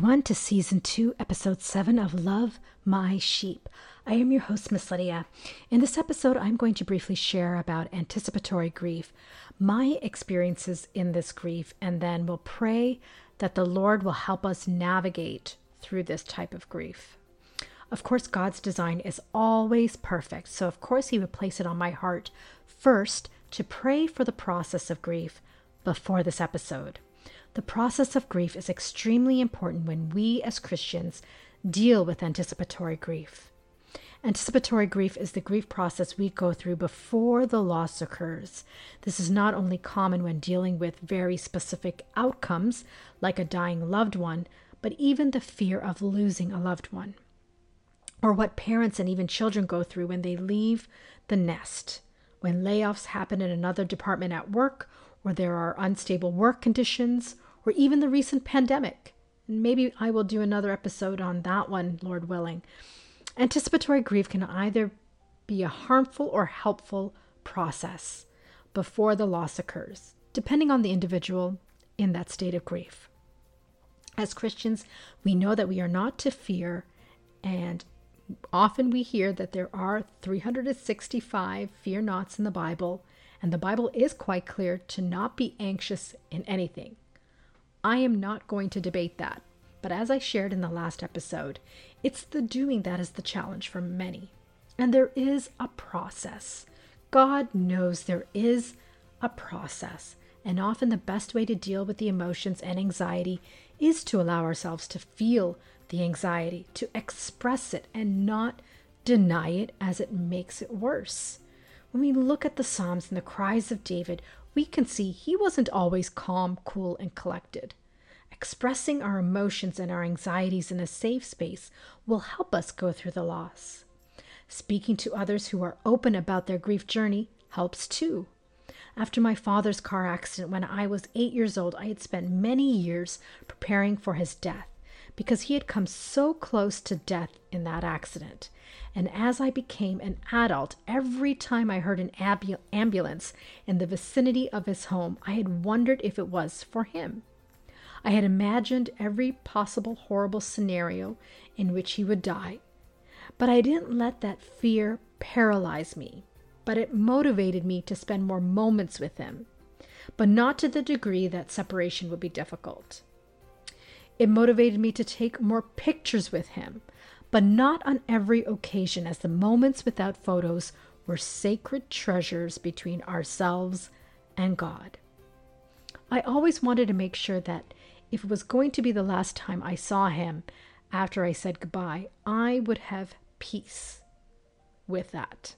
everyone, to season two, episode seven of Love My Sheep. I am your host, Miss Lydia. In this episode, I'm going to briefly share about anticipatory grief, my experiences in this grief, and then we'll pray that the Lord will help us navigate through this type of grief. Of course, God's design is always perfect, so of course, He would place it on my heart first to pray for the process of grief before this episode. The process of grief is extremely important when we as Christians deal with anticipatory grief. Anticipatory grief is the grief process we go through before the loss occurs. This is not only common when dealing with very specific outcomes, like a dying loved one, but even the fear of losing a loved one, or what parents and even children go through when they leave the nest, when layoffs happen in another department at work, or there are unstable work conditions, or even the recent pandemic. And Maybe I will do another episode on that one, Lord willing. Anticipatory grief can either be a harmful or helpful process before the loss occurs, depending on the individual in that state of grief. As Christians, we know that we are not to fear, and often we hear that there are 365 fear nots in the Bible, and the Bible is quite clear to not be anxious in anything. I am not going to debate that, but as I shared in the last episode, it's the doing that is the challenge for many. And there is a process. God knows there is a process. And often the best way to deal with the emotions and anxiety is to allow ourselves to feel the anxiety, to express it, and not deny it as it makes it worse. When we look at the Psalms and the cries of David, we can see he wasn't always calm, cool, and collected. Expressing our emotions and our anxieties in a safe space will help us go through the loss. Speaking to others who are open about their grief journey helps too. After my father's car accident when I was eight years old, I had spent many years preparing for his death because he had come so close to death in that accident. And as I became an adult, every time I heard an ambulance in the vicinity of his home, I had wondered if it was for him. I had imagined every possible horrible scenario in which he would die. But I didn't let that fear paralyze me, but it motivated me to spend more moments with him, but not to the degree that separation would be difficult. It motivated me to take more pictures with him, but not on every occasion, as the moments without photos were sacred treasures between ourselves and God. I always wanted to make sure that if it was going to be the last time I saw him after I said goodbye, I would have peace with that.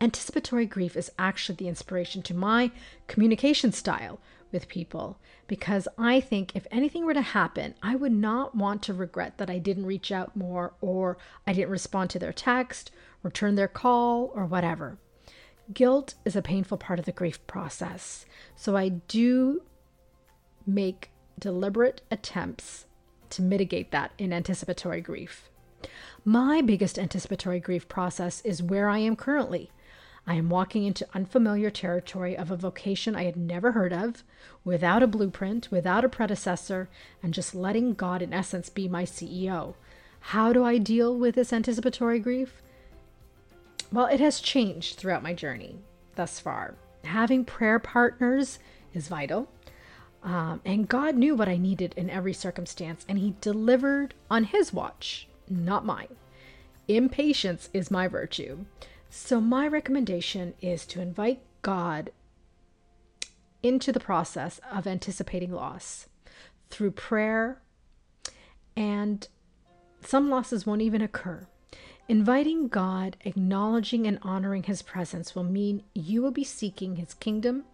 Anticipatory grief is actually the inspiration to my communication style with people because I think if anything were to happen, I would not want to regret that I didn't reach out more or I didn't respond to their text, return their call, or whatever. Guilt is a painful part of the grief process. So I do make deliberate attempts to mitigate that in anticipatory grief. My biggest anticipatory grief process is where I am currently. I am walking into unfamiliar territory of a vocation I had never heard of, without a blueprint, without a predecessor, and just letting God, in essence, be my CEO. How do I deal with this anticipatory grief? Well, it has changed throughout my journey thus far. Having prayer partners is vital. Um, and God knew what I needed in every circumstance, and He delivered on His watch, not mine. Impatience is my virtue. So, my recommendation is to invite God into the process of anticipating loss through prayer, and some losses won't even occur. Inviting God, acknowledging and honoring His presence will mean you will be seeking His kingdom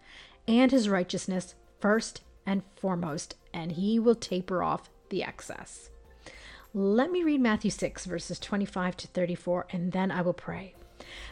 and His righteousness first and foremost, and He will taper off the excess. Let me read Matthew 6, verses 25 to 34, and then I will pray.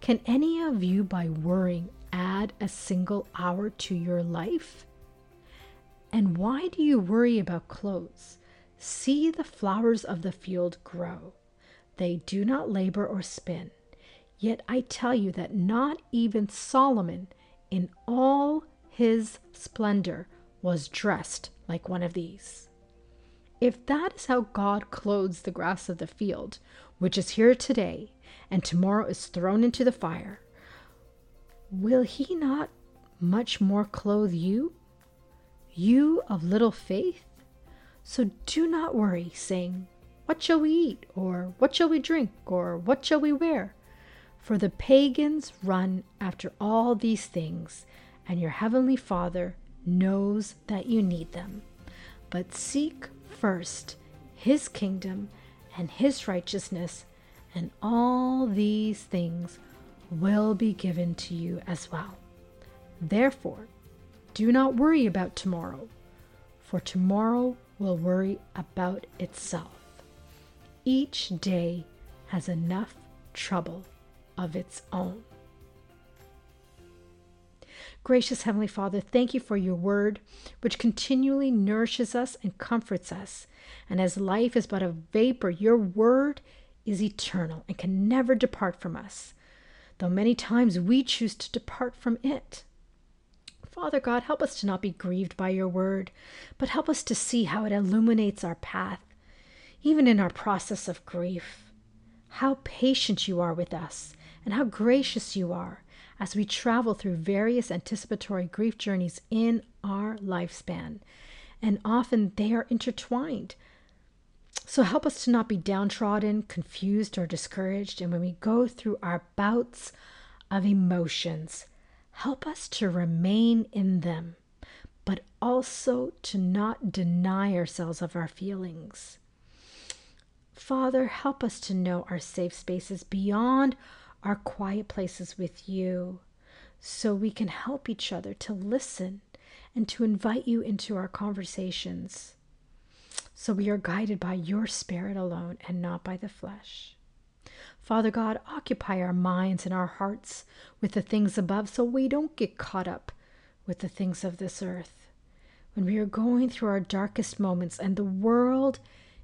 Can any of you, by worrying, add a single hour to your life? And why do you worry about clothes? See the flowers of the field grow. They do not labor or spin. Yet I tell you that not even Solomon, in all his splendor, was dressed like one of these. If that is how God clothes the grass of the field, which is here today and tomorrow is thrown into the fire, will he not much more clothe you, you of little faith? So do not worry, saying, What shall we eat? Or what shall we drink? Or what shall we wear? For the pagans run after all these things, and your heavenly Father knows that you need them. But seek first his kingdom and his righteousness, and all these things will be given to you as well. Therefore, do not worry about tomorrow, for tomorrow will worry about itself. Each day has enough trouble of its own. Gracious Heavenly Father, thank you for your word, which continually nourishes us and comforts us. And as life is but a vapor, your word is eternal and can never depart from us, though many times we choose to depart from it. Father God, help us to not be grieved by your word, but help us to see how it illuminates our path, even in our process of grief. How patient you are with us, and how gracious you are as we travel through various anticipatory grief journeys in our lifespan. And often they are intertwined. So help us to not be downtrodden, confused, or discouraged. And when we go through our bouts of emotions, Help us to remain in them, but also to not deny ourselves of our feelings. Father, help us to know our safe spaces beyond our quiet places with you so we can help each other to listen and to invite you into our conversations. So we are guided by your spirit alone and not by the flesh. Father God, occupy our minds and our hearts with the things above so we don't get caught up with the things of this earth. When we are going through our darkest moments and the world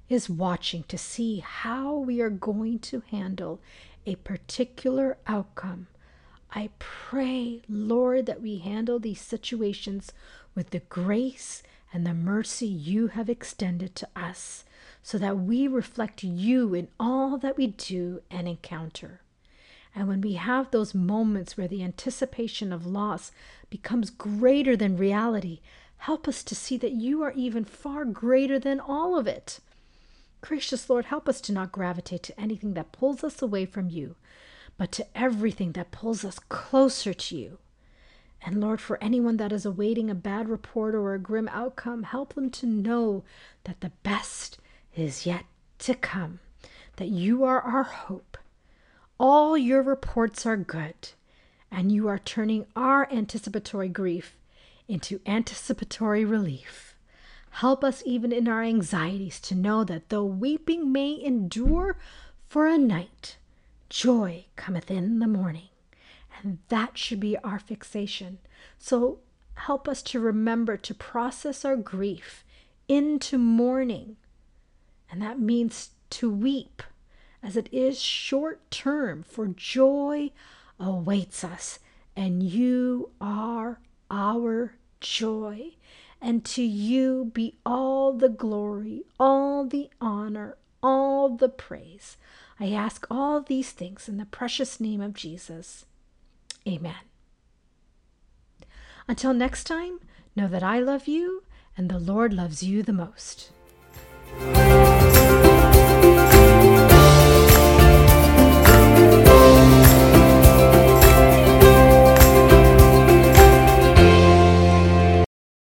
is watching to see how we are going to handle a particular outcome, I pray, Lord, that we handle these situations with the grace and the mercy you have extended to us so that we reflect you in all that we do and encounter. And when we have those moments where the anticipation of loss becomes greater than reality, help us to see that you are even far greater than all of it. Gracious Lord, help us to not gravitate to anything that pulls us away from you, but to everything that pulls us closer to you. And Lord, for anyone that is awaiting a bad report or a grim outcome, help them to know that the best is yet to come, that you are our hope. All your reports are good, and you are turning our anticipatory grief into anticipatory relief. Help us even in our anxieties to know that though weeping may endure for a night, joy cometh in the morning. And that should be our fixation. So help us to remember to process our grief into mourning and that means to weep, as it is short term, for joy awaits us, and you are our joy. And to you be all the glory, all the honor, all the praise. I ask all these things in the precious name of Jesus. Amen. Until next time, know that I love you and the Lord loves you the most.